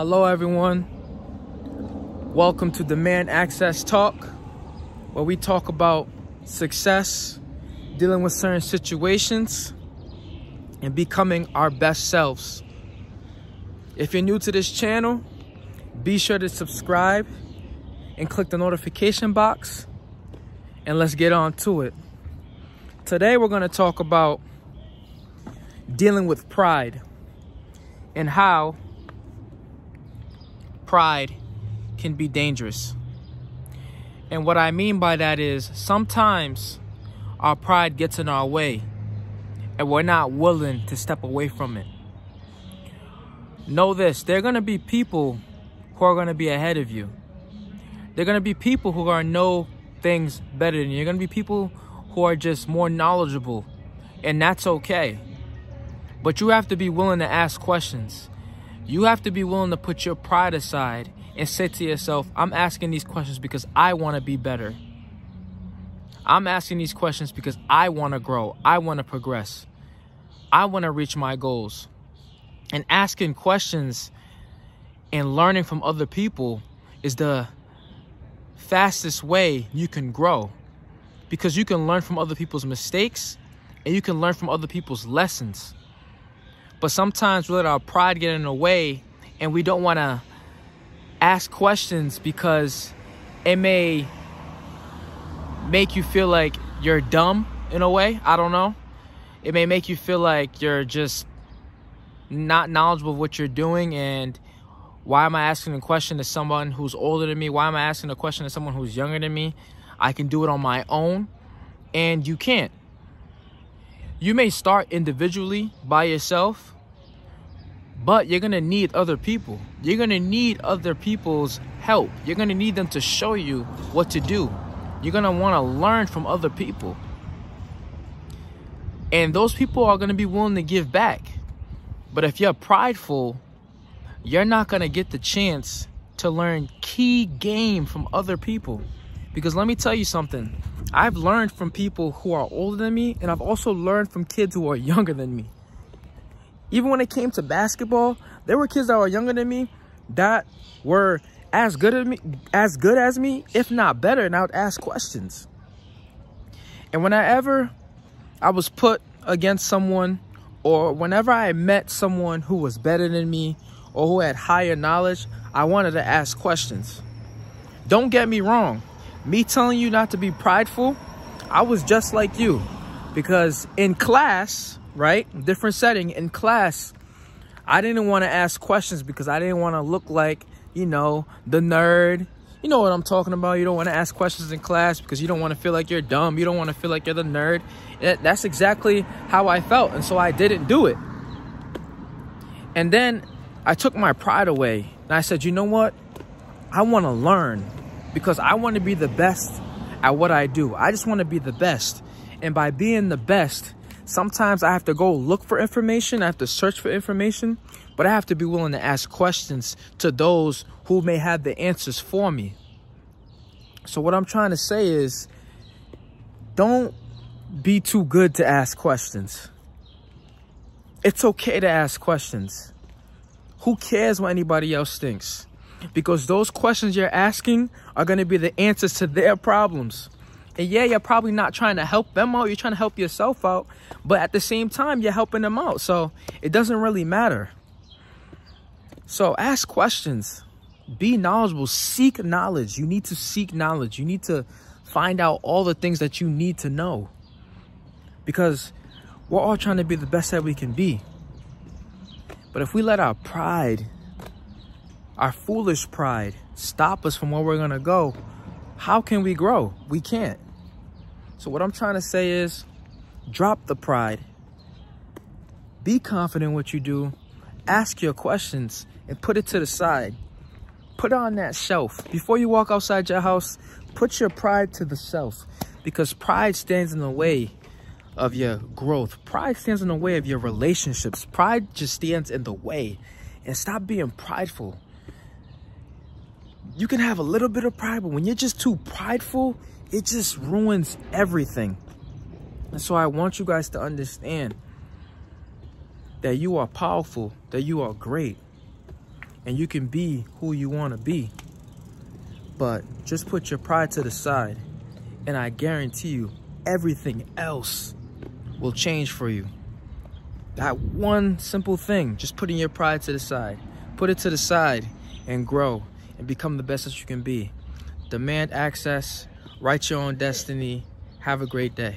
Hello, everyone. Welcome to Demand Access Talk, where we talk about success, dealing with certain situations, and becoming our best selves. If you're new to this channel, be sure to subscribe and click the notification box, and let's get on to it. Today, we're going to talk about dealing with pride and how pride can be dangerous. And what I mean by that is sometimes our pride gets in our way and we're not willing to step away from it. Know this there are going to be people who are going to be ahead of you. There are going to be people who are know things better than you. You're going to be people who are just more knowledgeable, and that's okay. But you have to be willing to ask questions. You have to be willing to put your pride aside and say to yourself, I'm asking these questions because I want to be better. I'm asking these questions because I want to grow. I want to progress. I want to reach my goals. And asking questions and learning from other people is the fastest way you can grow because you can learn from other people's mistakes and you can learn from other people's lessons. But sometimes we let our pride get in the way and we don't want to ask questions because it may make you feel like you're dumb in a way. I don't know. It may make you feel like you're just not knowledgeable of what you're doing and why am I asking a question to someone who's older than me? Why am I asking a question to someone who's younger than me? I can do it on my own and you can't. You may start individually by yourself, but you're going to need other people. You're going to need other people's help. You're going to need them to show you what to do. You're going to want to learn from other people. And those people are going to be willing to give back. But if you're prideful, you're not going to get the chance to learn key game from other people. Because let me tell you something. I've learned from people who are older than me, and I've also learned from kids who are younger than me. Even when it came to basketball, there were kids that were younger than me that were as good as me, as good as me, if not better, and I would ask questions. And whenever I was put against someone, or whenever I met someone who was better than me, or who had higher knowledge, I wanted to ask questions. Don't get me wrong me telling you not to be prideful, I was just like you. Because in class, right, different setting, in class, I didn't want to ask questions because I didn't want to look like, you know, the nerd. You know what I'm talking about. You don't want to ask questions in class because you don't want to feel like you're dumb. You don't want to feel like you're the nerd. That's exactly how I felt. And so I didn't do it. And then I took my pride away. And I said, you know what? I want to learn because I want to be the best at what I do. I just want to be the best. And by being the best, sometimes I have to go look for information. I have to search for information, but I have to be willing to ask questions to those who may have the answers for me. So what I'm trying to say is don't be too good to ask questions. It's okay to ask questions. Who cares what anybody else thinks? Because those questions you're asking are going to be the answers to their problems. And yeah, you're probably not trying to help them out, you're trying to help yourself out, but at the same time, you're helping them out. So it doesn't really matter. So ask questions, be knowledgeable, seek knowledge. You need to seek knowledge, you need to find out all the things that you need to know because we're all trying to be the best that we can be. But if we let our pride our foolish pride stop us from where we're going to go, how can we grow? We can't. So what I'm trying to say is drop the pride. Be confident what you do. Ask your questions and put it to the side. Put it on that shelf. Before you walk outside your house, put your pride to the shelf because pride stands in the way of your growth. Pride stands in the way of your relationships. Pride just stands in the way. And stop being prideful you can have a little bit of pride, but when you're just too prideful, it just ruins everything. And so I want you guys to understand that you are powerful, that you are great. and you can be who you want to be. But just put your pride to the side, and I guarantee you, everything else will change for you. That one simple thing, just putting your pride to the side. Put it to the side and grow and become the best that you can be. Demand access, write your own destiny. Have a great day.